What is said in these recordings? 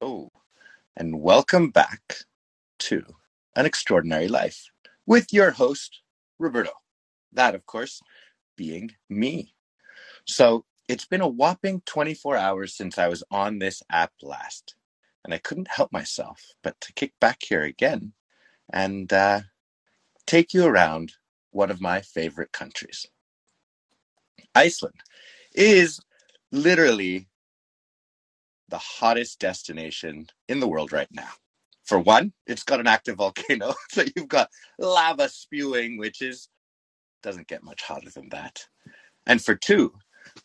Oh, and welcome back to An Extraordinary Life with your host, Roberto. That, of course, being me. So it's been a whopping 24 hours since I was on this app last, and I couldn't help myself but to kick back here again and uh, take you around one of my favorite countries. Iceland is literally the hottest destination in the world right now. For one, it's got an active volcano, so you've got lava spewing, which is doesn't get much hotter than that. And for two,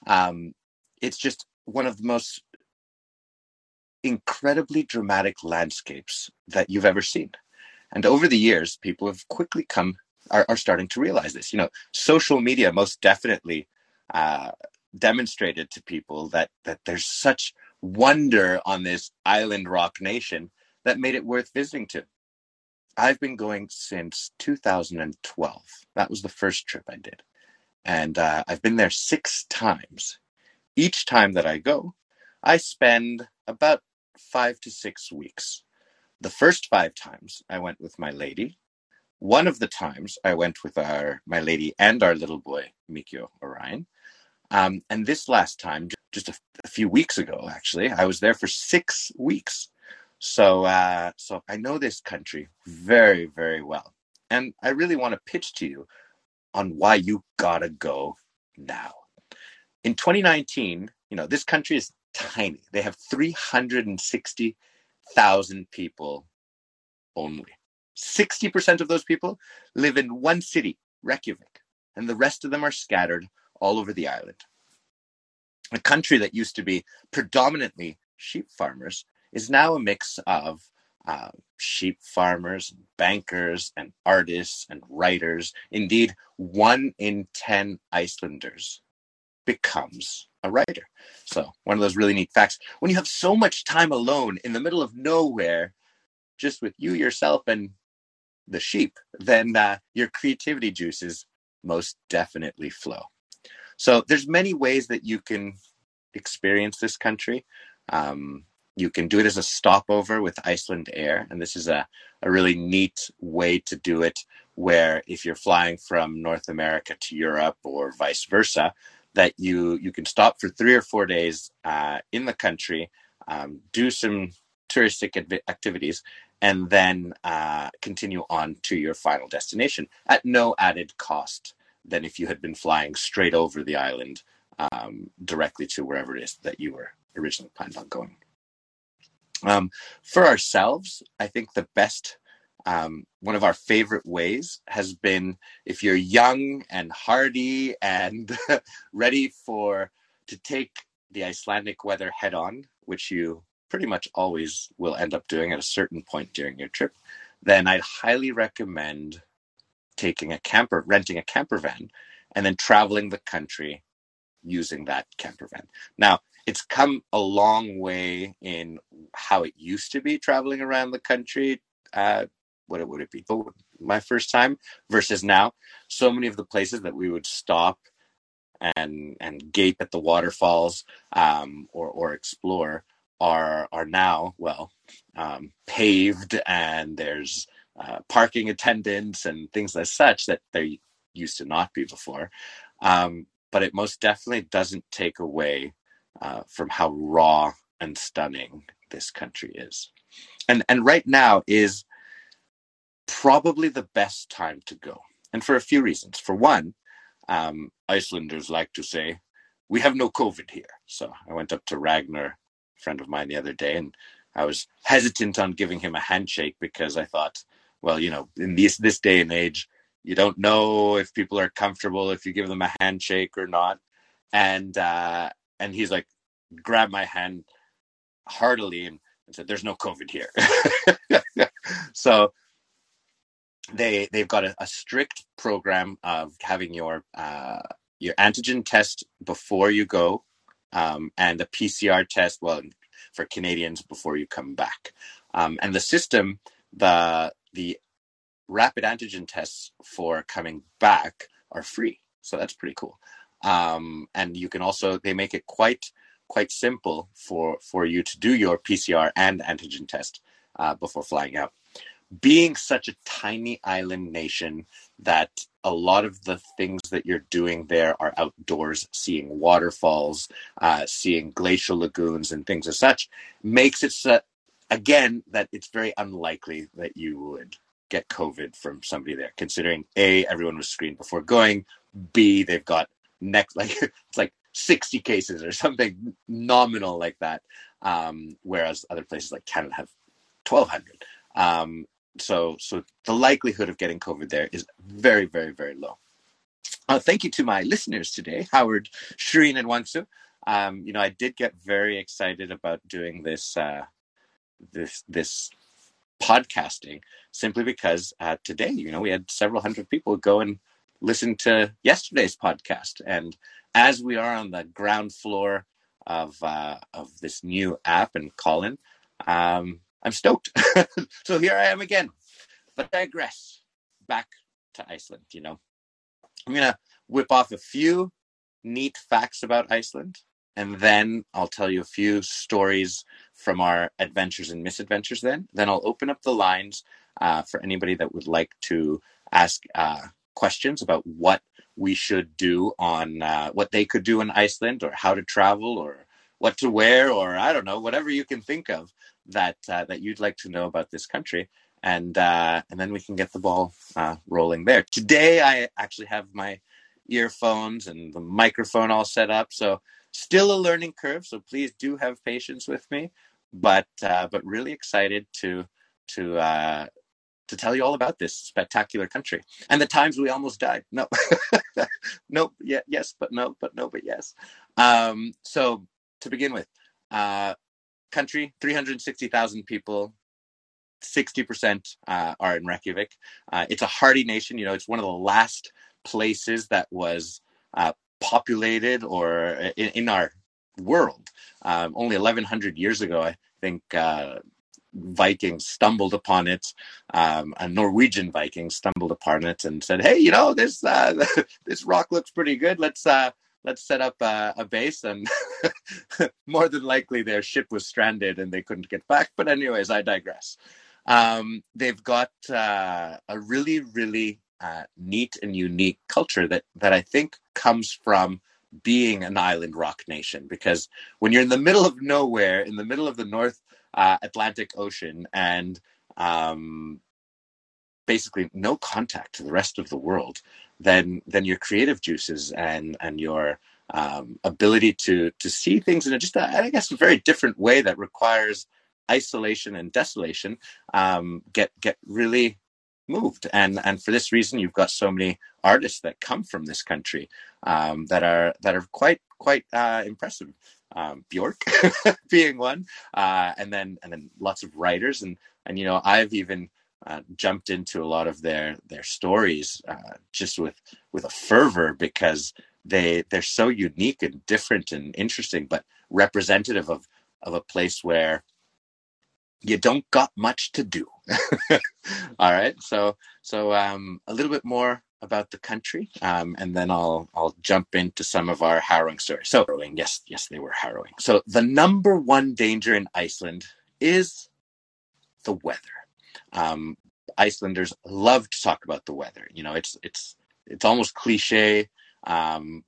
um, it's just one of the most incredibly dramatic landscapes that you've ever seen. And over the years, people have quickly come are, are starting to realize this. You know, social media most definitely uh, demonstrated to people that that there's such wonder on this island rock nation that made it worth visiting to. I've been going since 2012. That was the first trip I did. And uh, I've been there six times. Each time that I go, I spend about five to six weeks. The first five times I went with my lady. One of the times I went with our my lady and our little boy, Mikio Orion. Um, and this last time, just a, a, few weeks ago, actually, I was there for six weeks. So, uh, so I know this country very, very well, and I really want to pitch to you on why you gotta go now. In 2019, you know this country is tiny. They have 360,000 people only. 60% of those people live in one city, Reykjavik, and the rest of them are scattered all over the island. A country that used to be predominantly sheep farmers is now a mix of uh, sheep farmers, bankers, and artists and writers. Indeed, one in 10 Icelanders becomes a writer. So, one of those really neat facts. When you have so much time alone in the middle of nowhere, just with you, yourself, and the sheep, then uh, your creativity juices most definitely flow. So there's many ways that you can experience this country. Um, you can do it as a stopover with Icelandair, and this is a, a really neat way to do it. Where if you're flying from North America to Europe or vice versa, that you you can stop for three or four days uh, in the country, um, do some touristic activities, and then uh, continue on to your final destination at no added cost than if you had been flying straight over the island um, directly to wherever it is that you were originally planned on going. Um, for ourselves, I think the best, um, one of our favorite ways has been if you're young and hardy and ready for to take the Icelandic weather head on, which you pretty much always will end up doing at a certain point during your trip, then I'd highly recommend taking a camper, renting a camper van, and then traveling the country using that camper van. Now, it's come a long way in how it used to be traveling around the country. Uh, what would it be? My first time versus now. So many of the places that we would stop and and gape at the waterfalls um, or or explore are are now well um, paved and there's uh, parking attendants and things as such that there used to not be before. Um, but it most definitely doesn't take away uh, from how raw and stunning this country is. And and right now is probably the best time to go, and for a few reasons. For one, um, Icelanders like to say, "We have no COVID here." So I went up to Ragnar, a friend of mine, the other day, and I was hesitant on giving him a handshake because I thought, well, you know, in this this day and age, you don't know if people are comfortable if you give them a handshake or not. And uh, and he's like, grabbed my hand heartily and, and said, "There's no COVID here." so they they've got a, a, strict program of having your uh, your antigen test before you go, um, and a PCR test. Well, for Canadians before you come back, um, and the system the the rapid antigen tests for coming back are free. So that's pretty cool. Um, and you can also, they make it quite quite simple for for you to do your PCR and antigen test uh, before flying out. Being such a tiny island nation that a lot of the things that you're doing there are outdoors, seeing waterfalls, uh, seeing glacial lagoons, and things as such, makes it so, again that it's very unlikely that you would get COVID from somebody there, considering A, everyone was screened before going, B, they've got next, like, it's like 60 cases or something nominal like that. Um, whereas other places like Canada have 1,200. Um, so, so the likelihood of getting COVID there is very, very, very low. Uh, thank you to my listeners today, Howard, Shireen, and Wansu. Um, you know, I did get very excited about doing this, uh, this, this podcasting simply because uh, today, you know, we had several hundred people go and listen to yesterday's podcast. And as we are on the ground floor of uh, of this new app and Callin, um, I'm stoked. so here I am again. But I digress. Back to Iceland. You know, I'm gonna whip off a few neat facts about Iceland, and then I'll tell you a few stories from our adventures and misadventures. Then, then I'll open up the lines uh, for anybody that would like to ask uh, questions about what we should do on uh, what they could do in Iceland, or how to travel, or what to wear, or I don't know, whatever you can think of that uh, that you'd like to know about this country. And uh, and then we can get the ball uh, rolling there. Today, I actually have my earphones and the microphone all set up. So still a learning curve. So please do have patience with me. But uh, but really excited to to uh, to tell you all about this spectacular country and the times we almost died. No, no, yeah, yes, but no, but no, but yes. Um, so to begin with, uh, country, 360,000 people, 60% uh, are in Reykjavik. Uh, it's a hardy nation. You know, it's one of the last places that was uh, populated or in, in our world. Um, only 1,100 years ago, I think uh, Vikings stumbled upon it. Um, a Norwegian Viking stumbled upon it and said, "Hey, you know this uh, this rock looks pretty good. Let's uh, let's set up a, a base." And more than likely, their ship was stranded and they couldn't get back. But anyways, I digress. Um, they've got uh, a really, really uh, neat and unique culture that that I think comes from being an island rock nation. Because when you're in the middle of nowhere, in the middle of the North uh, Atlantic Ocean, and um, basically no contact to the rest of the world, then then your creative juices and and your um, ability to to see things in a just a, I guess a very different way that requires isolation and desolation um, get get really moved. And and for this reason you've got so many artists that come from this country um, that are that are quite quite uh, impressive. Um, Bjork being one, uh, and then and then lots of writers. And and you know I've even uh, jumped into a lot of their their stories uh, just with with a fervor because they they're so unique and different and interesting, but representative of of a place where you don't got much to do. All right, so so um, a little bit more about the country, um, and then I'll I'll jump into some of our harrowing stories. So harrowing, yes, yes, they were harrowing. So the number one danger in Iceland is the weather. Um, Icelanders love to talk about the weather. You know, it's it's it's almost cliche. Um,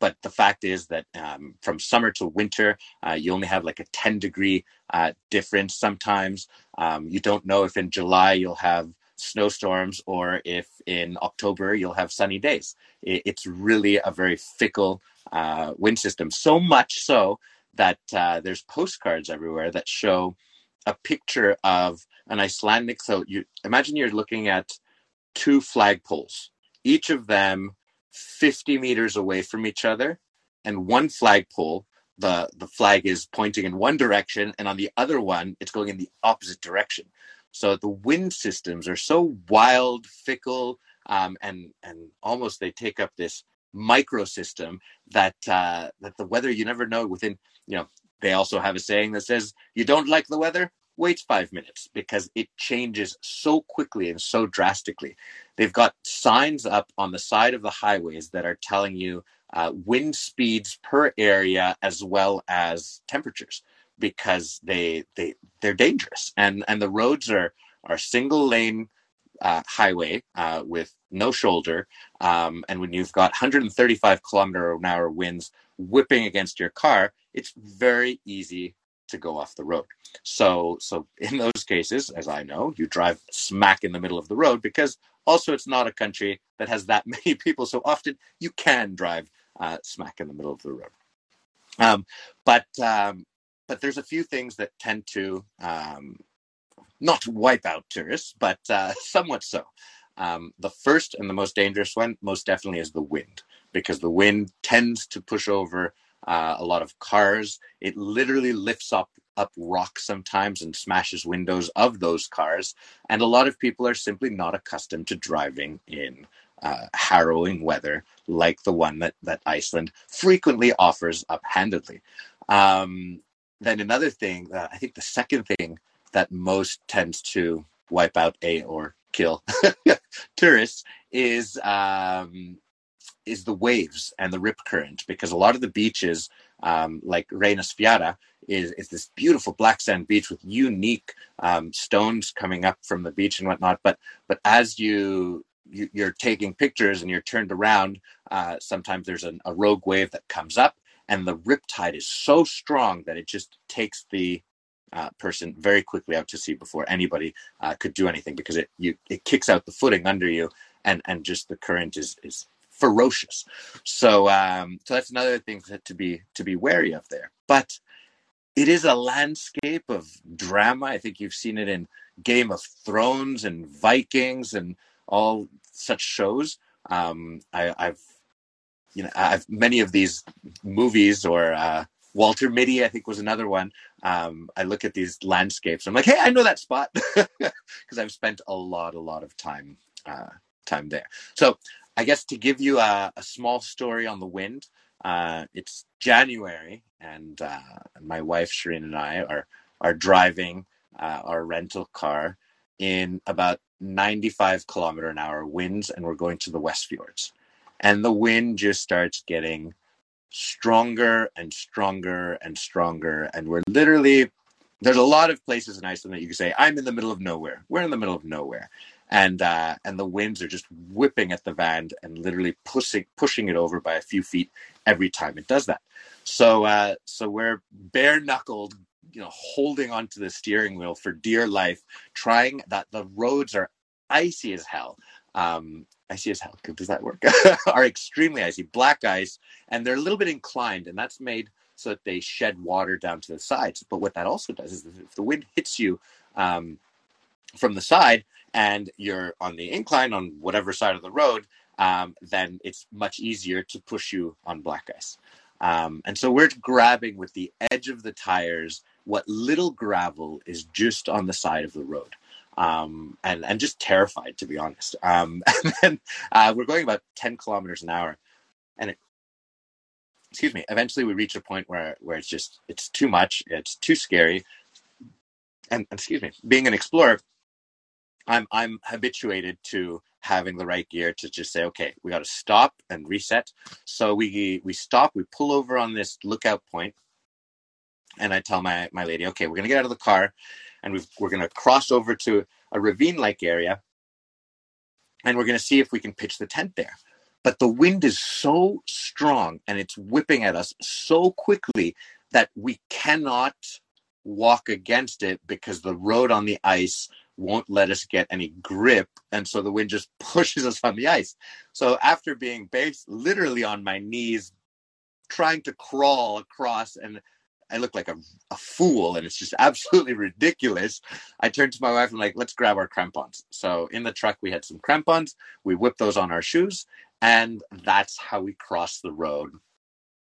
but the fact is that um, from summer to winter, uh, you only have like a 10 degree uh, difference sometimes. Um, you don't know if in July you'll have snowstorms or if in October you'll have sunny days. It's really a very fickle uh, wind system. So much so that uh, there's postcards everywhere that show a picture of an Icelandic. So you imagine you're looking at two flagpoles, each of them 50 meters away from each other, and one flagpole. The, the flag is pointing in one direction, and on the other one, it's going in the opposite direction. So the wind systems are so wild, fickle, um, and and almost they take up this microsystem that uh, that the weather you never know within. You know, they also have a saying that says you don't like the weather, wait five minutes because it changes so quickly and so drastically. They've got signs up on the side of the highways that are telling you uh, wind speeds per area as well as temperatures because they they they're dangerous and and the roads are are single lane uh, highway uh, with no shoulder um, and when you've got 135 kilometer an hour winds whipping against your car it's very easy to go off the road so so in those cases as i know you drive smack in the middle of the road because also it's not a country that has that many people so often you can drive uh, smack in the middle of the road um, but um, but there's a few things that tend to um, not wipe out tourists, but uh, somewhat so. Um, the first and the most dangerous one, most definitely, is the wind, because the wind tends to push over uh, a lot of cars. It literally lifts up up rocks sometimes and smashes windows of those cars. And a lot of people are simply not accustomed to driving in uh, harrowing weather like the one that that Iceland frequently offers uphandedly. Um, then another thing, uh, I think the second thing that most tends to wipe out a or kill tourists is um, is the waves and the rip current because a lot of the beaches um, like Reynisfjara is, is this beautiful black sand beach with unique um, stones coming up from the beach and whatnot. But but as you, you are taking pictures and you're turned around uh, sometimes there's an, a rogue wave that comes up and the riptide is so strong that it just takes the uh, person very quickly out to sea before anybody uh, could do anything because it you it kicks out the footing under you and and just the current is is ferocious. So um, so that's another thing to be to be wary of there. But it is a landscape of drama. I think you've seen it in Game of Thrones and Vikings and all such shows. Um, I, have you know, I've many of these movies or uh, Walter Mitty, I think, was another one. Um, I look at these landscapes. I'm like, hey, I know that spot because I've spent a lot, a lot of time, uh, time there. So, I guess to give you a, a small story on the wind, uh, it's January, and uh, my wife Shireen and I are are driving uh, our rental car in about 95 kilometer an hour winds, and we're going to the West Fjords and the wind just starts getting stronger and stronger and stronger and we're literally there's a lot of places in Iceland that you can say I'm in the middle of nowhere. We're in the middle of nowhere, and uh, and the winds are just whipping at the van and literally pushing pushing it over by a few feet every time it does that. So uh, so we're bare knuckled, you know, holding onto the steering wheel for dear life, trying that the roads are icy as hell. Um, icy as hell. Does that work? are extremely icy, black ice, and they're a little bit inclined, and that's made so that they shed water down to the sides. But what that also does is if the wind hits you um, from the side and you're on the incline on whatever side of the road, um, then it's much easier to push you on black ice. Um, and so we're grabbing with the edge of the tires what little gravel is just on the side of the road um, and and just terrified to be honest. Um, and then uh, we're going about ten kilometers an hour, and it, excuse me. Eventually, we reach a point where where it's just it's too much. It's too scary. And, and excuse me, being an explorer, I'm I'm habituated to having the right gear to just say, okay, we got to stop and reset. So we we stop, we pull over on this lookout point, and I tell my my lady, okay, we're gonna get out of the car and we going to cross over to a ravine-like area, and we're to see if we can pitch the tent there. But the wind is so strong and it's whipping at us so quickly that we cannot walk against it because the road on the ice won't let us get any grip and so the wind just pushes us on the ice so after being based literally on my knees trying to crawl across and I look like a, a fool and it's just absolutely ridiculous. I turned to my wife and like, let's grab our crampons. So in the truck we had some crampons. We whipped those on our shoes, and that's how we crossed the road.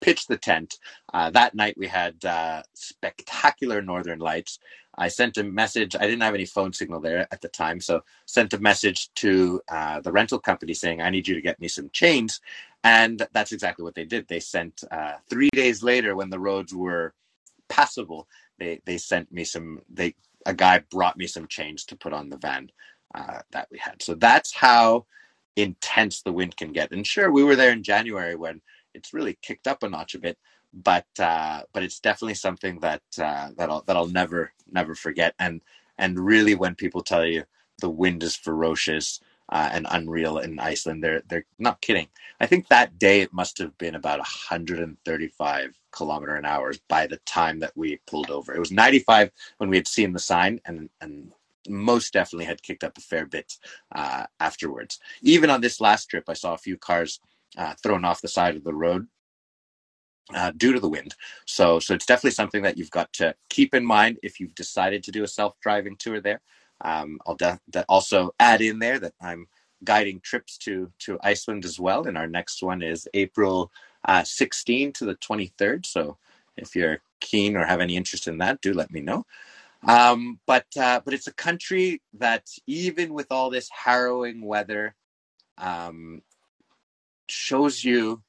Pitched the tent. Uh, that night we had uh, spectacular northern lights. I sent a message. I didn't have any phone signal there at the time, so sent a message to uh, the rental company saying, "I need you to get me some chains." And that's exactly what they did. They sent uh, three days later, when the roads were passable, they they sent me some. They a guy brought me some chains to put on the van uh, that we had. So that's how intense the wind can get. And sure, we were there in January when it's really kicked up a notch a bit. But uh, but it's definitely something that uh, that I'll that I'll never never forget. And and really, when people tell you the wind is ferocious uh, and unreal in Iceland, they're they're not kidding. I think that day it must have been about 135 kilometer an hour by the time that we pulled over. It was 95 when we had seen the sign, and and most definitely had kicked up a fair bit uh, afterwards. Even on this last trip, I saw a few cars uh, thrown off the side of the road uh, due to the wind. So, so it's definitely something that you've got to keep in mind if you've decided to do a self-driving tour there. Um, I'll de- de- also add in there that I'm guiding trips to to Iceland as well, and our next one is April uh, 16 to the 23rd. So, if you're keen or have any interest in that, do let me know. Um, but uh, but it's a country that even with all this harrowing weather, um, shows you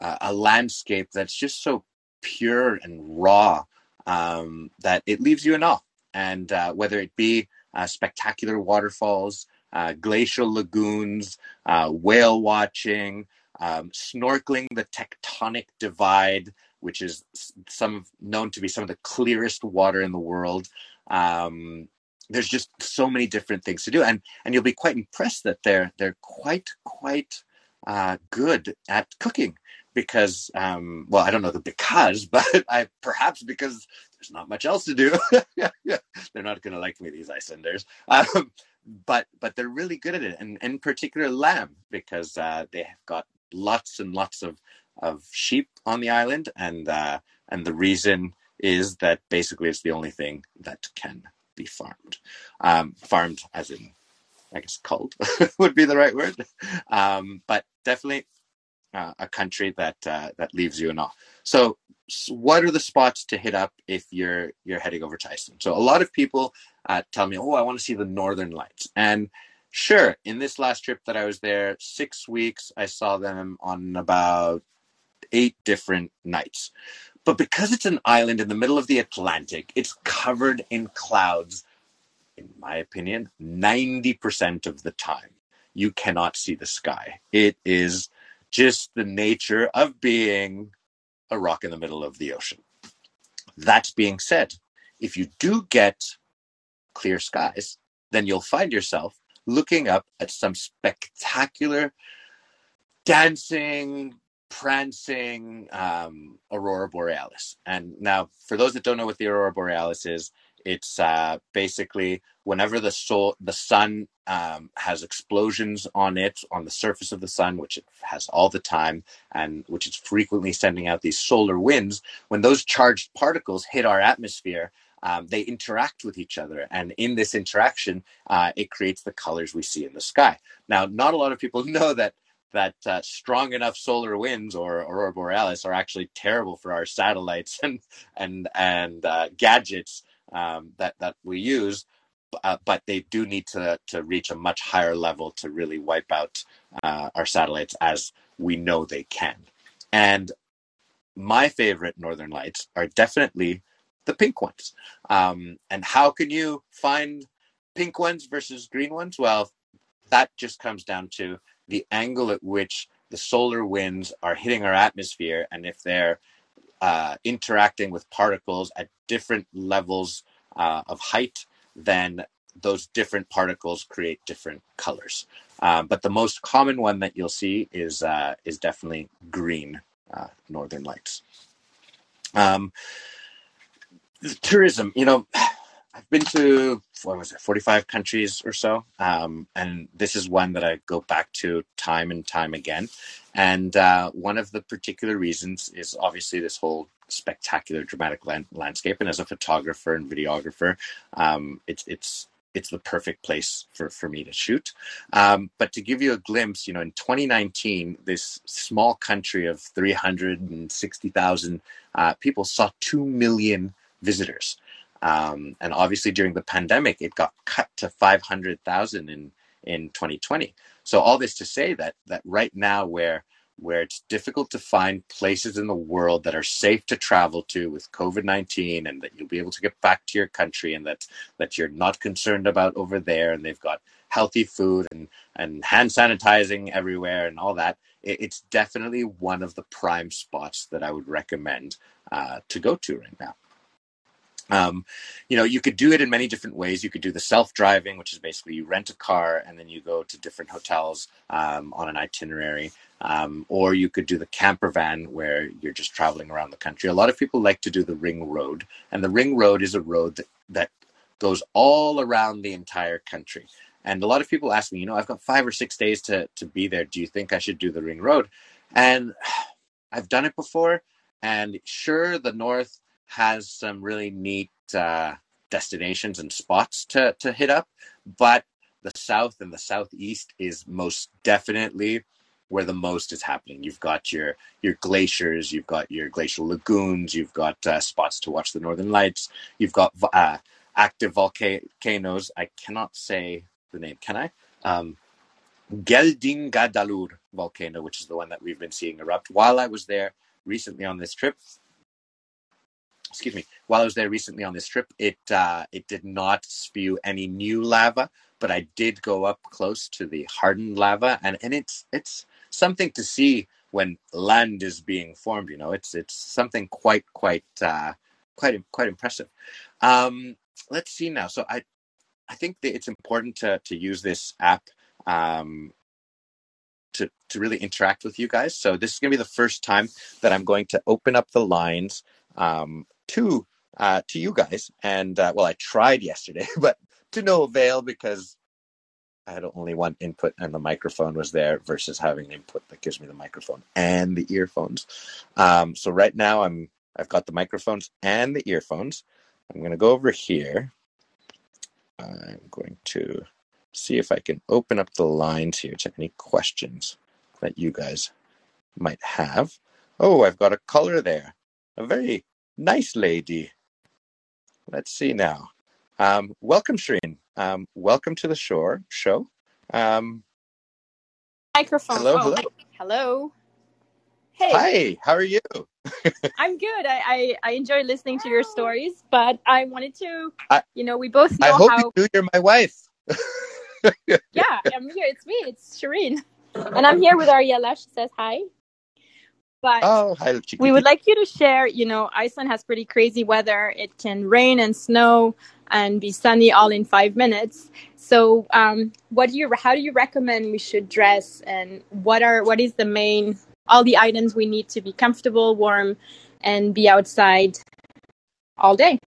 uh, a landscape that's just so pure and raw um, that it leaves you in awe. And uh, whether it be uh, spectacular waterfalls, uh, glacial lagoons, uh, whale watching, um, snorkeling the tectonic divide, which is some known to be some of the clearest water in the world. Um, there's just so many different things to do, and and you'll be quite impressed that they're they're quite quite uh, good at cooking because um, well I don't know the because, but I perhaps because there's not much else to do. they're not going to like me these Icelanders. Um, but but they're really good at it, and in particular lamb because uh, they have got lots and lots of of sheep on the island, and uh, and the reason is that basically it's the only thing that can be farmed. Um, farmed as in, I guess, culled would be the right word. Um, but definitely uh, a country that uh, that leaves you in awe. So, what are the spots to hit up if you're you're heading over to Iceland? So, a lot of people uh, tell me, "Oh, I want to see the Northern Lights," and sure, in this last trip that I was there, six weeks, I saw them on about eight different nights. But because it's an island in the middle of the Atlantic, it's covered in clouds. In my opinion, 90% of the time, you cannot see the sky. It is just the nature of being a rock in the middle of the ocean. That being said, if you do get clear skies, then you'll find yourself looking up at some spectacular dancing, prancing um, aurora borealis. And now, for those that don't know what the aurora borealis is, it's uh, basically whenever the the sun um, has explosions on it on the surface of the sun, which it has all the time, and which is frequently sending out these solar winds. When those charged particles hit our atmosphere, um, they interact with each other, and in this interaction, uh, it creates the colors we see in the sky. Now, not a lot of people know that that uh, strong enough solar winds or aurora borealis are actually terrible for our satellites and and and uh, gadgets um, that that we use. Uh, but they do need to to reach a much higher level to really wipe out uh, our satellites as we know they can. And my favorite northern lights are definitely the pink ones. Um, and how can you find pink ones versus green ones? Well, that just comes down to the angle at which the solar winds are hitting our atmosphere and if they're uh, interacting with particles at different levels uh, of height, then those different particles create different colors. Uh, but the most common one that you'll see is uh, is definitely green uh, northern lights. Um, tourism, you know, I've been to what was it, 45 countries or so, um, and this is one that I go back to time and time again. And uh, one of the particular reasons is obviously this whole spectacular, dramatic land- landscape. And as a photographer and videographer, um, it's it's it's the perfect place for, for me to shoot. Um, but to give you a glimpse, you know, in 2019, this small country of 360,000 uh, people saw 2 million visitors. Um, and obviously, during the pandemic, it got cut to 500,000 in in 2020. So all this to say that that right now, where where it's difficult to find places in the world that are safe to travel to with COVID nineteen, and that you'll be able to get back to your country, and that that you're not concerned about over there, and they've got healthy food and and hand sanitizing everywhere and all that. It, it's definitely one of the prime spots that I would recommend uh, to go to right now. Um, you know, you could do it in many different ways. You could do the self-driving, which is basically you rent a car and then you go to different hotels um, on an itinerary, um, or you could do the camper van where you're just traveling around the country. A lot of people like to do the ring road, and the ring road is a road that, that goes all around the entire country. And a lot of people ask me, you know, I've got five or six days to to be there. Do you think I should do the ring road? And I've done it before, and sure, the north has some really neat uh, destinations and spots to to hit up, but the south and the southeast is most definitely where the most is happening. You've got your your glaciers, you've got your glacial lagoons, you've got uh, spots to watch the northern lights, you've got uh, active volcanoes. I cannot say the name, can I? Um, Geldingadalur volcano, which is the one that we've been seeing erupt. While I was there recently on this trip, excuse me, while I was there recently on this trip, it uh, it did not spew any new lava, but I did go up close to the hardened lava, and, and it's it's something to see when land is being formed. You know, it's it's something quite quite uh, quite quite impressive. Um, let's see now. So I I think that it's important to to use this app um, to to really interact with you guys. So this is going to be the first time that I'm going to open up the lines um, to uh, to you guys. And uh, well, I tried yesterday, but to no avail because I had only one input and the microphone was there versus having an input that gives me the microphone and the earphones. Um, so right now I'm I've got the microphones and the earphones. I'm going to go over here. I'm going to see if I can open up the lines here to any questions that you guys might have. Oh, I've got a color there. A very Nice lady. Let's see now. Um, welcome, Shireen. Um, welcome to the shore show. Um, Microphone. hello, Oh, hello. Hello. Hey, Hi, how are you? I'm good. I, I I enjoy listening to your stories, but I wanted to, I- you know, we both know I hope how. you you're my wife. Yeah, I'm here. It's me. It's Shireen, and I'm here with Ariella. She says hi. But Oh, we would like you to share. You know, Iceland has pretty crazy weather. It can rain and snow and be sunny all in five minutes. So, um, what do you? How do you recommend we should dress? And what are what is the main? All the items we need to be comfortable, warm, and be outside all day.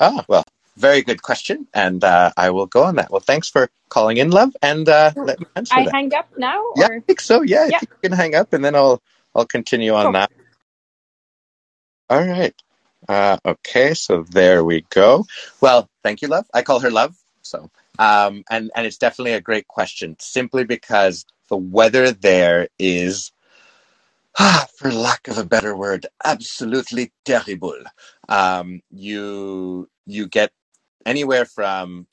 Ah, well, very good question, and uh, I will go on that. Well, thanks for calling in, love, and uh, let me answer I that. hang up now, Yeah, I think so. Yeah, I Yeah. think you can hang up, and then I'll I'll continue on Cool. that. All right. Uh, okay, so there we go. Well, thank you, love. I call her love. So, um, and and it's definitely a great question, simply because the weather there is, for lack of a better word, absolutely terrible. Um, you you get anywhere from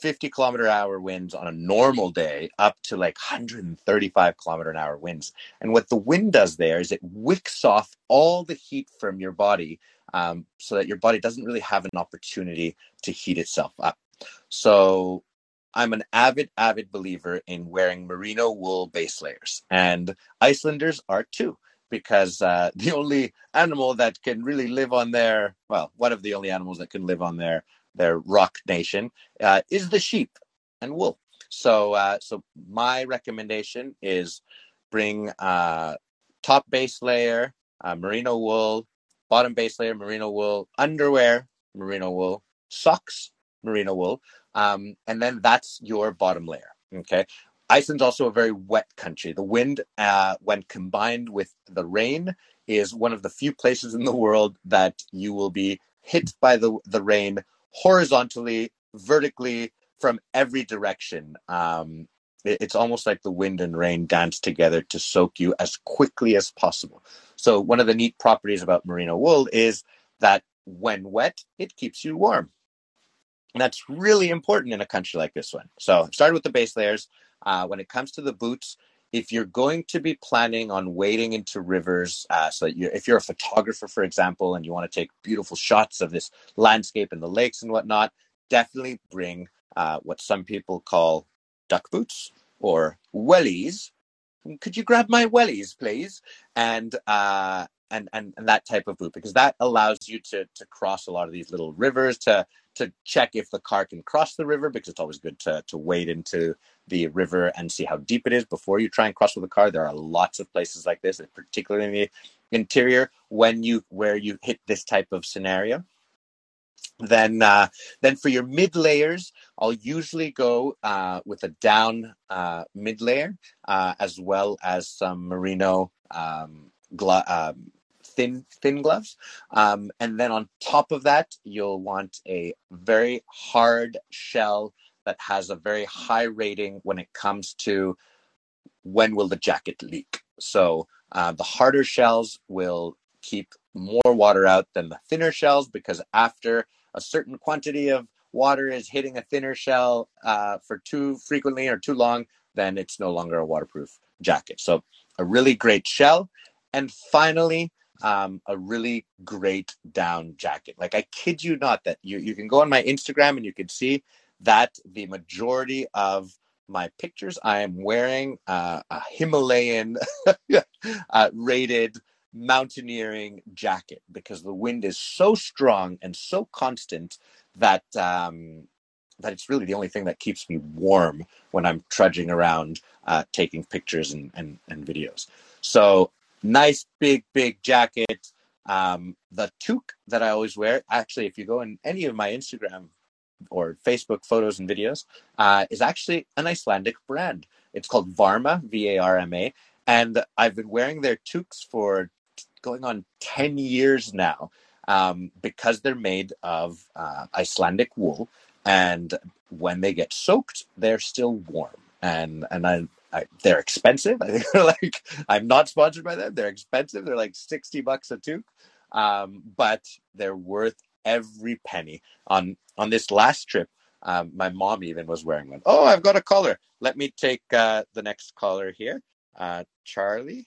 50 kilometer hour winds on a normal day up to like 135 kilometer an hour winds. And what the wind does there is it wicks off all the heat from your body um, so that your body doesn't really have an opportunity to heat itself up. So I'm an avid, avid believer in wearing merino wool base layers, and Icelanders are too, because uh, the only animal that can really live on their, well, one of the only animals that can live on their their rock nation uh, is the sheep and wool. So, uh, so my recommendation is bring uh, top base layer, uh, merino wool, bottom base layer, merino wool, underwear, merino wool, socks, merino wool, um, and then that's your bottom layer. Okay. Iceland's also a very wet country. The wind, uh, when combined with the rain, is one of the few places in the world that you will be hit by the the rain horizontally, vertically, from every direction. Um, it- it's almost like the wind and rain dance together to soak you as quickly as possible. So one of the neat properties about merino wool is that when wet, it keeps you warm. And that's really important in a country like this one. So I started with the base layers. Uh, when it comes to the boots, if you're going to be planning on wading into rivers, uh, so that you if you're a photographer, for example, and you want to take beautiful shots of this landscape and the lakes and whatnot, definitely bring uh, what some people call duck boots or wellies. Could you grab my wellies, please? And uh, and, and and that type of boot because that allows you to to cross a lot of these little rivers to to check if the car can cross the river because it's always good to to wade into the river and see how deep it is before you try and cross with a car. There are lots of places like this, particularly in the interior, when you where you hit this type of scenario. Then, uh, then for your mid layers, I'll usually go uh, with a down uh, mid layer uh, as well as some merino um, glo- um, thin thin gloves, um, and then on top of that, you'll want a very hard shell that has a very high rating when it comes to when will the jacket leak. So uh, the harder shells will keep more water out than the thinner shells because after a certain quantity of water is hitting a thinner shell uh, for too frequently or too long, then it's no longer a waterproof jacket. So a really great shell. And finally, um, a really great down jacket. Like I kid you not that you, you can go on my Instagram and you can see that the majority of my pictures, I am wearing uh, a Himalayan uh, rated mountaineering jacket because the wind is so strong and so constant that um, that it's really the only thing that keeps me warm when I'm trudging around uh, taking pictures and, and, and videos. So nice big big jacket. Um, the toque that I always wear, actually, if you go in any of my Instagram or Facebook photos and videos uh, is actually an Icelandic brand. It's called Varma, V A R M A, and I've been wearing their toques for going on 10 years now um, because they're made of uh, Icelandic wool. And when they get soaked, they're still warm. And, and I, I, they're expensive. I think they're like, I'm not sponsored by them. They're expensive. They're like 60 bucks a toque. Um, but they're worth every penny. On on this last trip, um, my mom even was wearing one. Oh, I've got a collar. Let me take uh, the next caller here, uh, Charlie.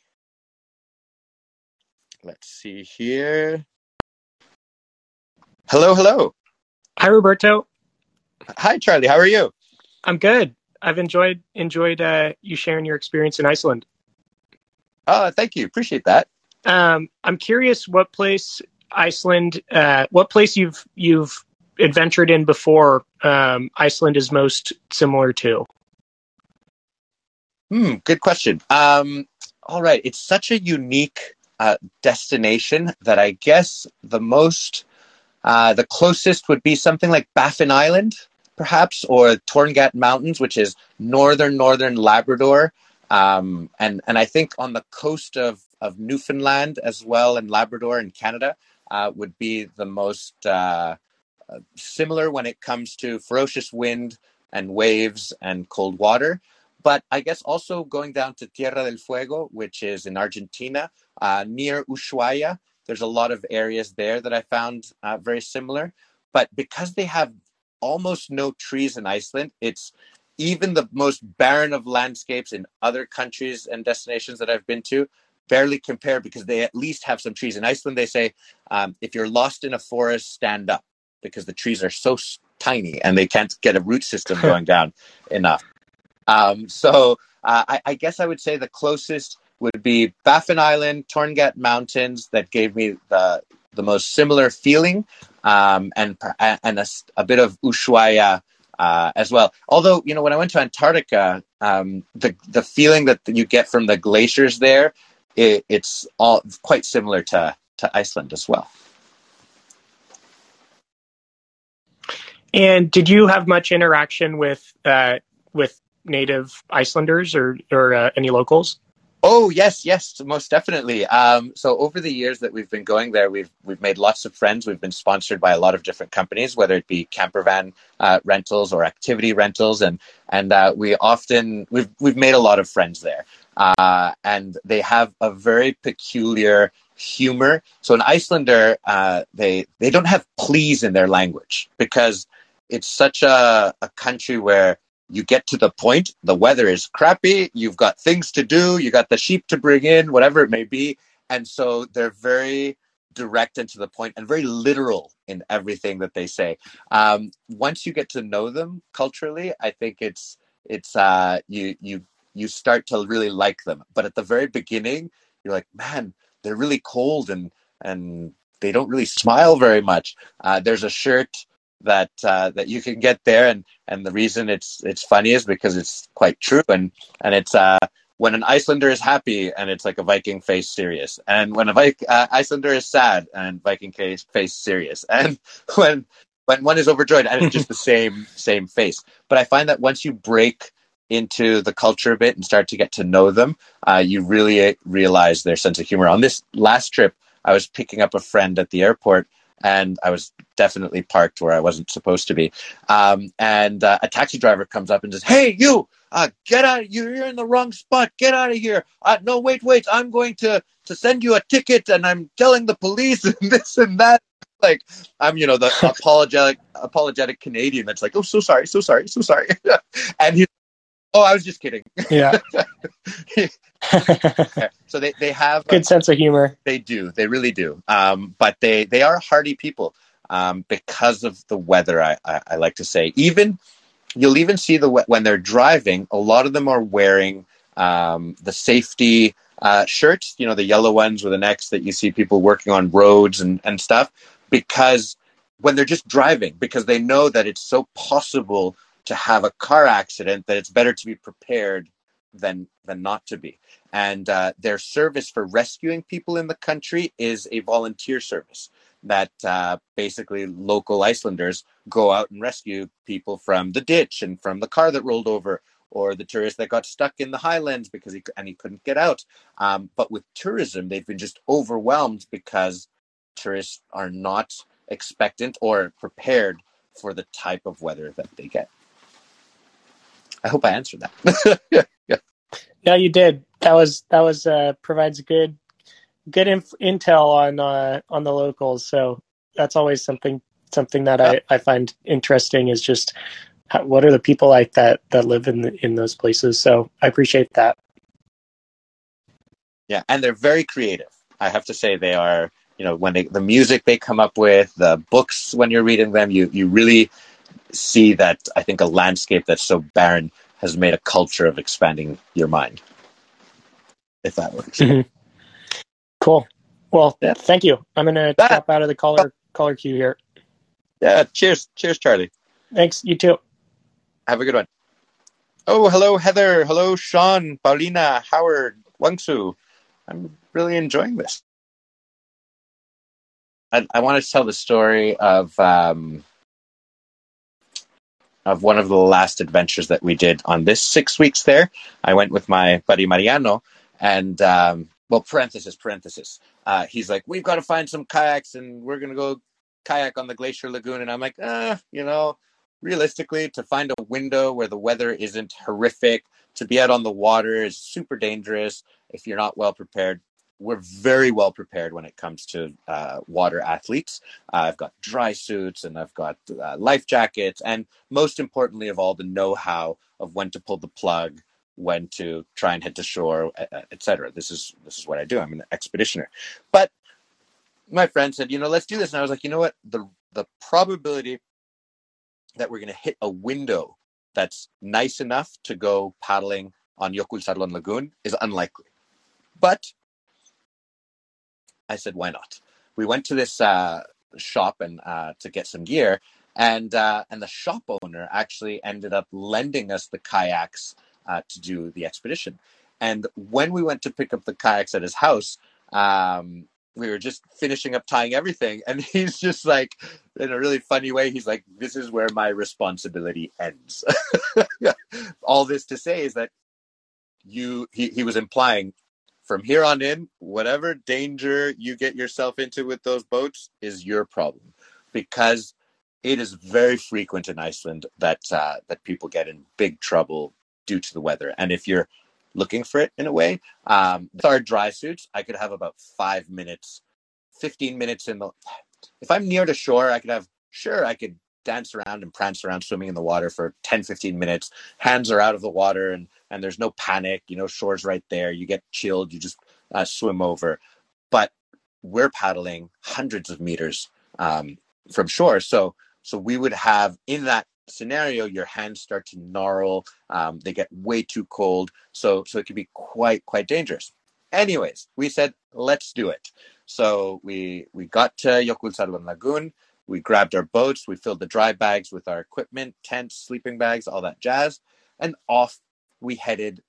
Let's see here. Hello, hello. Hi, Roberto. Hi, Charlie. How are you? I'm good. I've enjoyed enjoyed uh, you sharing your experience in Iceland. Oh, thank you. Appreciate that. Um, I'm curious what place Iceland, uh, what place you've you've adventured in before um, Iceland is most similar to? Hmm, good question. Um, all right, it's such a unique uh, destination that I guess the most, uh, the closest would be something like Baffin Island, perhaps, or Torngat Mountains, which is northern northern Labrador. Um, and and I think on the coast of of Newfoundland as well, and Labrador in Canada, uh, would be the most uh, similar when it comes to ferocious wind and waves and cold water. But I guess also going down to Tierra del Fuego, which is in Argentina, uh, near Ushuaia, there's a lot of areas there that I found uh, very similar. But because they have almost no trees in Iceland, it's even the most barren of landscapes in other countries and destinations that I've been to barely compare because they at least have some trees. In Iceland, they say um, if you're lost in a forest, stand up because the trees are so tiny and they can't get a root system going down enough. Um, so uh, I, I, guess I would say the closest would be Baffin Island, Torngat Mountains that gave me the the most similar feeling, um, and and a, a, bit of Ushuaia uh, as well. Although you know when I went to Antarctica, um, the the feeling that you get from the glaciers there it, it's all quite similar to to Iceland as well. And did you have much interaction with uh, with native Icelanders or or uh, any locals? Oh yes, yes, most definitely. Um, so over the years that we've been going there, we've we've made lots of friends. We've been sponsored by a lot of different companies, whether it be camper van uh, rentals or activity rentals, and and uh, we often we've we've made a lot of friends there uh, and they have a very peculiar humor. So an Icelander, uh, they they don't have please in their language because it's such a, a country where you get to the point, the weather is crappy, you've got things to do, you got the sheep to bring in, whatever it may be. And so they're very direct and to the point and very literal in everything that they say. Um, once you get to know them culturally, I think it's it's uh, you you you start to really like them. But at the very beginning, you're like, man, they're really cold and and they don't really smile very much. Uh, there's a shirt that uh, that you can get there, and and the reason it's it's funny is because it's quite true, and and it's uh, when an Icelander is happy and it's like a Viking face serious, and when a Vic, uh, Icelander is sad and Viking face face serious, and when when one is overjoyed and it's just the same same face. But I find that once you break into the culture a bit and start to get to know them, uh, you really realize their sense of humor. On this last trip, I was picking up a friend at the airport and I was definitely parked where I wasn't supposed to be. Um, and uh, a taxi driver comes up and says, "Hey, you, uh, get out! You're in the wrong spot. Get out of here! Uh, no, wait, wait! I'm going to to send you a ticket, and I'm telling the police and this and that." Like I'm, you know, the apologetic apologetic Canadian that's like, "Oh, so sorry, so sorry, so sorry," and he's Oh, I was just kidding. Yeah. so they, they have good sense of humor. They do. They really do. Um, but they, they are hardy people um, because of the weather, I, I, I, like to say. Even you'll even see the when they're driving, a lot of them are wearing um, the safety uh, shirts, you know, the yellow ones with the X that you see people working on roads and, and stuff, because when they're just driving, because they know that it's so possible to have a car accident that it's better to be prepared than than not to be. And uh, their service for rescuing people in the country is a volunteer service that uh, basically local Icelanders go out and rescue people from the ditch and from the car that rolled over or the tourist that got stuck in the highlands because he and he couldn't get out. Um, but with tourism, they've been just overwhelmed because tourists are not expectant or prepared for the type of weather that they get. I hope I answered that. yeah, yeah. Yeah, you did. That was that was uh, provides good good inf- intel on uh, on the locals. So that's always something something that yeah. I, I find interesting is just how, what are the people like that that live in the, in those places. So I appreciate that. Yeah, and they're very creative. I have to say they are. You know, when they the music they come up with, the books when you're reading them, you you really see that I think a landscape that's so barren has made a culture of expanding your mind. If that works. Mm-hmm. Cool. Well, yeah. thank you. I'm going to drop out of the caller caller queue here. Yeah. Cheers. Cheers, Charlie. Thanks. You too. Have a good one. Oh, hello, Heather. Hello, Sean, Paulina, Howard, Wangsu. I'm really enjoying this. I, I want to tell the story of um, of one of the last adventures that we did on this six weeks there. I went with my buddy Mariano, and um, well, parenthesis, parenthesis. Uh, he's like, we've got to find some kayaks, and we're gonna go kayak on the Glacier Lagoon. And I'm like, uh, you know, realistically, to find a window where the weather isn't horrific, to be out on the water is super dangerous if you're not well prepared we're very well prepared when it comes to uh, water athletes. Uh, I've got dry suits and I've got uh, life jackets, and most importantly of all, the know-how of when to pull the plug, when to try and head to shore, etc. This is this is what I do. I'm an expeditioner. But my friend said, you know, let's do this, and I was like, you know what, the the probability that we're going to hit a window that's nice enough to go paddling on Jökulsárlón Lagoon is unlikely. But I said, why not? We went to this uh, shop and uh, to get some gear, and uh, and the shop owner actually ended up lending us the kayaks uh, to do the expedition. And when we went to pick up the kayaks at his house, um, we were just finishing up tying everything, and he's just like, in a really funny way, he's like, "This is where my responsibility ends." All this to say is that you he, he was implying from here on in, whatever danger you get yourself into with those boats is your problem, because it is very frequent in Iceland that uh, that people get in big trouble due to the weather. And if you're looking for it in a way, um, with our dry suits, I could have about five minutes, fifteen minutes in the. If I'm near the shore, I could have sure I could dance around and prance around swimming in the water for 10, 15 minutes. Hands are out of the water and, and there's no panic. You know, shore's right there. You get chilled. You just uh, swim over. But we're paddling hundreds of meters um, from shore. So, so we would have in that scenario, your hands start to gnarl. Um, they get way too cold. So, so it can be quite, quite dangerous. Anyways, we said, let's do it. So we, we got to Jökulsárlón Lagoon. We grabbed our boats. We filled the dry bags with our equipment, tents, sleeping bags, all that jazz. And off we headed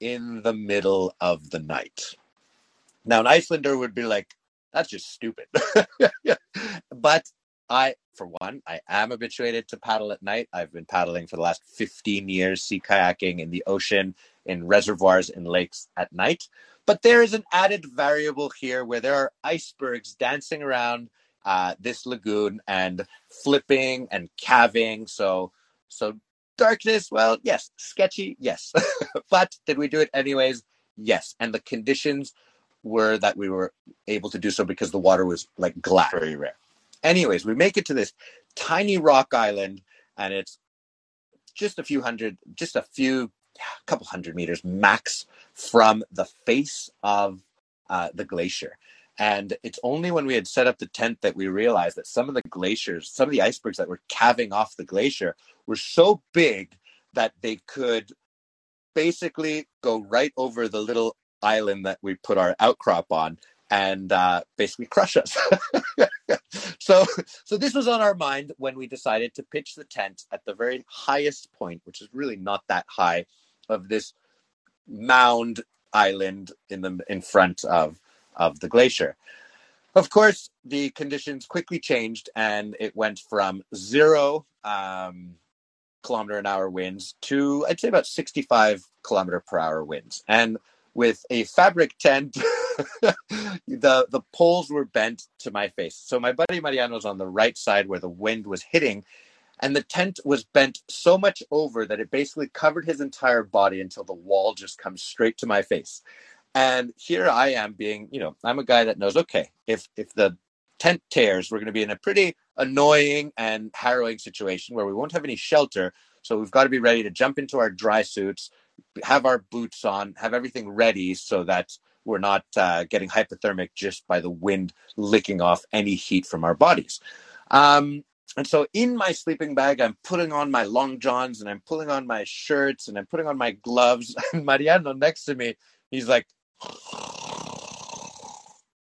in the middle of the night. Now, an Icelander would be like, that's just stupid. but I, for one, I am habituated to paddle at night. I've been paddling for the last 15 years, sea kayaking in the ocean, in reservoirs, in lakes at night. But there is an added variable here where there are icebergs dancing around uh, this lagoon and flipping and calving. So, so darkness. Well, yes, sketchy, yes. but did we do it anyways? Yes. And the conditions were that we were able to do so because the water was like glass, very rare. Anyways, we make it to this tiny rock island, and it's just a few hundred, just a few, a couple hundred meters max from the face of uh, the glacier. And it's only when we had set up the tent that we realized that some of the glaciers, some of the icebergs that were calving off the glacier were so big that they could basically go right over the little island that we put our outcrop on and uh, basically crush us. so, so this was on our mind when we decided to pitch the tent at the very highest point, which is really not that high, of this mound island in the in front of of the glacier. Of course, the conditions quickly changed, and it went from zero um, kilometer an hour winds to I'd say about sixty five kilometer per hour winds, and with a fabric tent. the the poles were bent to my face. So my buddy Mariano's on the right side where the wind was hitting, and the tent was bent so much over that it basically covered his entire body until the wall just comes straight to my face. And here I am being, you know, I'm a guy that knows, okay, if if the tent tears, we're going to be in a pretty annoying and harrowing situation where we won't have any shelter. So we've got to be ready to jump into our dry suits, have our boots on, have everything ready so that we're not uh, getting hypothermic just by the wind licking off any heat from our bodies. Um, and so in my sleeping bag, I'm putting on my long johns and I'm pulling on my shirts and I'm putting on my gloves. And Mariano next to me, he's like,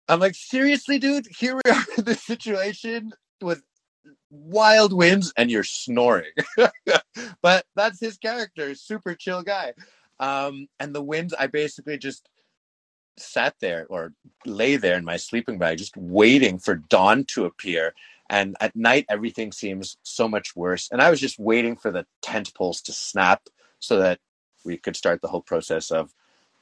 I'm like, seriously, dude, here we are in this situation with wild winds and you're snoring. but that's his character, super chill guy. Um, and the winds, I basically just sat there or lay there in my sleeping bag, just waiting for dawn to appear. And at night, everything seems so much worse. And I was just waiting for the tent poles to snap so that we could start the whole process of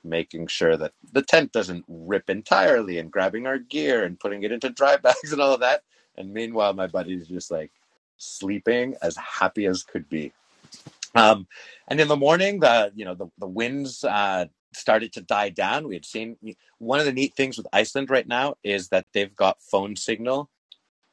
making sure that the tent doesn't rip entirely and grabbing our gear and putting it into dry bags and all of that. And meanwhile, my buddy's just like sleeping as happy as could be. Um, and in the morning, the you know the the winds uh, started to die down. We had seen one of the neat things with Iceland right now is that they've got phone signal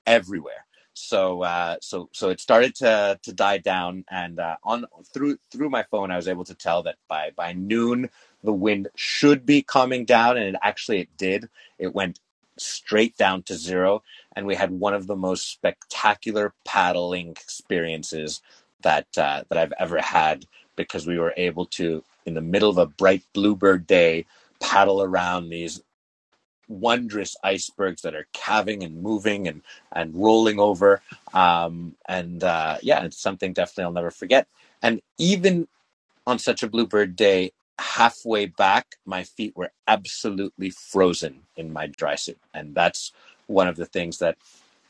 everywhere. So uh, so so it started to to die down, and uh, on through through my phone, I was able to tell that by by noon the wind should be calming down, and it actually it did. It went straight down to zero, and we had one of the most spectacular paddling experiences that uh, that I've ever had because we were able to in the middle of a bright bluebird day, paddle around these wondrous icebergs that are calving and moving and and rolling over. Um, and uh, yeah, it's something definitely I'll never forget. And even on such a bluebird day, halfway back, my feet were absolutely frozen in my dry suit, and that's one of the things that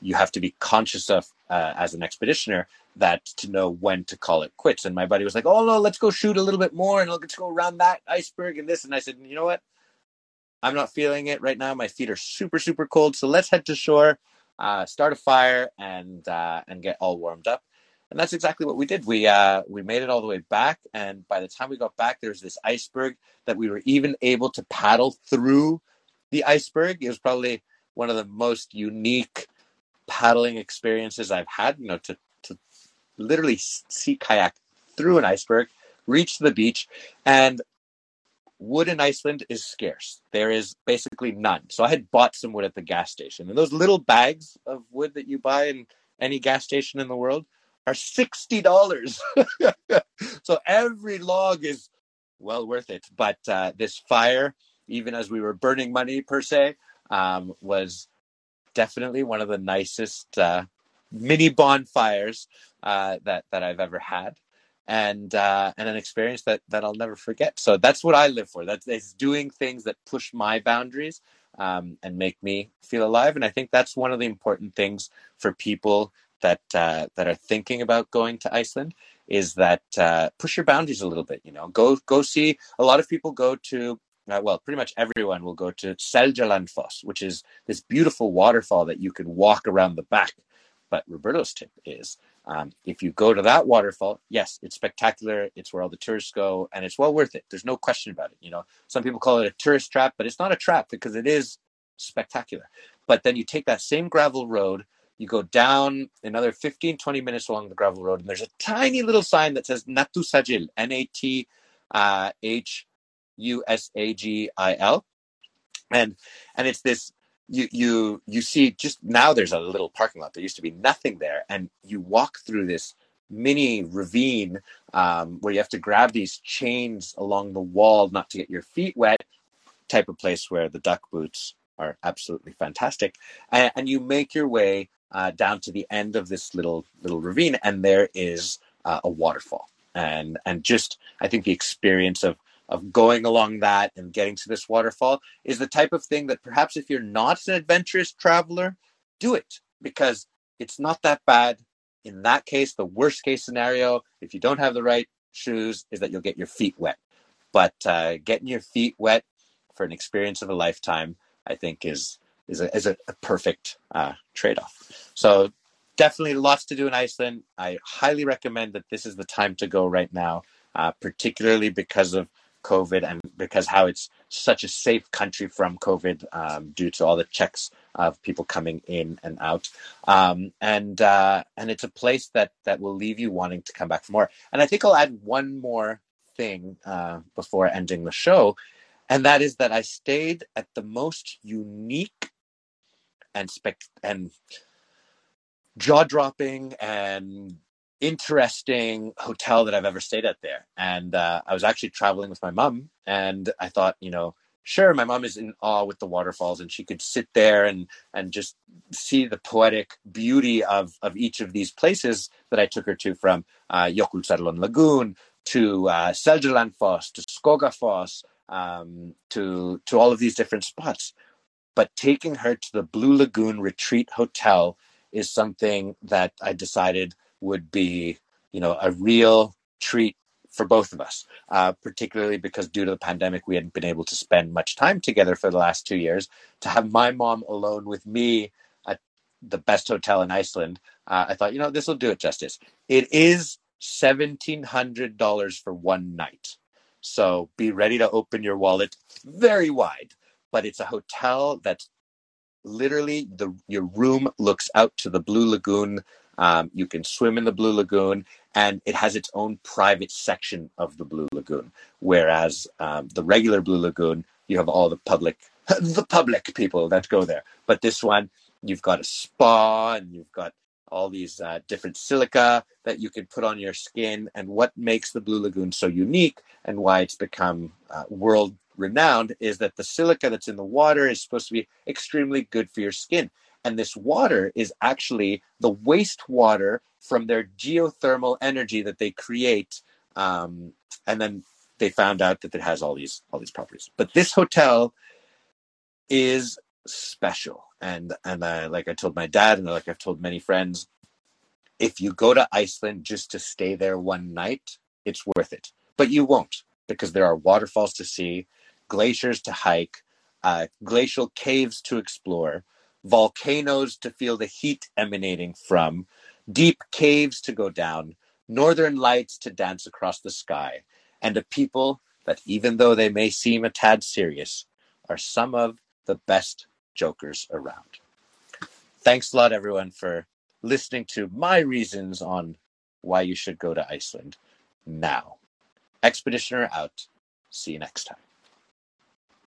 you have to be conscious of uh, as an expeditioner that to know when to call it quits. And my buddy was like, "Oh no, let's go shoot a little bit more and let's go around that iceberg and this." And I said, "You know what? I'm not feeling it right now. My feet are super super cold. So let's head to shore, uh, start a fire, and uh, and get all warmed up." And that's exactly what we did. We uh, we made it all the way back, and by the time we got back, there was this iceberg that we were even able to paddle through the iceberg. It was probably one of the most unique paddling experiences I've had. You know, to to literally see kayak through an iceberg, reach the beach, and wood in Iceland is scarce. There is basically none. So I had bought some wood at the gas station, and those little bags of wood that you buy in any gas station in the world are sixty dollars. so every log is well worth it. But uh, this fire, even as we were burning money per se, um, was definitely one of the nicest uh, mini bonfires uh, that that I've ever had and uh, and an experience that that I'll never forget. So that's what I live for. That's it's doing things that push my boundaries um, and make me feel alive. And I think that's one of the important things for people that uh, that are thinking about going to Iceland is that uh, push your boundaries a little bit. You know, go go see. A lot of people go to. Uh, well, pretty much everyone will go to Seljalandsfoss, which is this beautiful waterfall that you can walk around the back. But Roberto's tip is um, if you go to that waterfall, yes, it's spectacular. It's where all the tourists go, and it's well worth it. There's no question about it. You know, some people call it a tourist trap, but it's not a trap because it is spectacular. But then you take that same gravel road, you go down another 15, 20 minutes along the gravel road, and there's a tiny little sign that says Natu Sajil, N A T uh, H U S A G I L, and and it's this you you you see just now there's a little parking lot. There used to be nothing there. And you walk through this mini ravine um, where you have to grab these chains along the wall not to get your feet wet type of place where the duck boots are absolutely fantastic and, you make your way uh, down to the end of this little little ravine and there is uh, a waterfall and and just i think the experience of of going along that and getting to this waterfall is the type of thing that perhaps if you're not an adventurous traveler, do it because it's not that bad. In that case, the worst case scenario, if you don't have the right shoes, is that you'll get your feet wet. But uh, getting your feet wet for an experience of a lifetime, I think, is is a, is a, a perfect uh, trade off. So definitely lots to do in Iceland. I highly recommend that this is the time to go right now, uh, particularly because of COVID and because how it's such a safe country from COVID um, due to all the checks of people coming in and out. Um, and uh, and it's a place that that will leave you wanting to come back for more. And I think I'll add one more thing uh, before ending the show, and that is that I stayed at the most unique and spec and jaw dropping and interesting hotel that I've ever stayed at there. And uh, I was actually traveling with my mom, and I thought, you know, sure, my mom is in awe with the waterfalls, and she could sit there and and just see the poetic beauty of of each of these places that I took her to, from uh, Jökulsárlón Lagoon to uh, Seljalandsfoss to Skogafoss um, to to all of these different spots. But taking her to the Blue Lagoon Retreat Hotel is something that I decided would be, you know, a real treat for both of us, uh, particularly because due to the pandemic, we hadn't been able to spend much time together for the last two years. To have my mom alone with me at the best hotel in Iceland, uh, I thought, you know, this will do it justice. It is $1,700 for one night. So be ready to open your wallet very wide. But it's a hotel that's literally the your room looks out to the blue lagoon um, you can swim in the Blue Lagoon, and it has its own private section of the Blue Lagoon. Whereas um, the regular Blue Lagoon, you have all the public, the public people that go there. But this one, you've got a spa, and you've got all these uh, different silica that you can put on your skin. And what makes the Blue Lagoon so unique, and why it's become uh, world renowned, is that the silica that's in the water is supposed to be extremely good for your skin. And this water is actually the wastewater from their geothermal energy that they create. Um, and then they found out that it has all these all these properties. But this hotel is special, and and uh, like I told my dad, and like I've told many friends, if you go to Iceland just to stay there one night, it's worth it. But you won't because there are waterfalls to see, glaciers to hike, uh, glacial caves to explore volcanoes to feel the heat emanating from, deep caves to go down, northern lights to dance across the sky, and a people that, even though they may seem a tad serious, are some of the best jokers around. Thanks a lot, everyone, for listening to my reasons on why you should go to Iceland now. Expeditioner out. See you next time.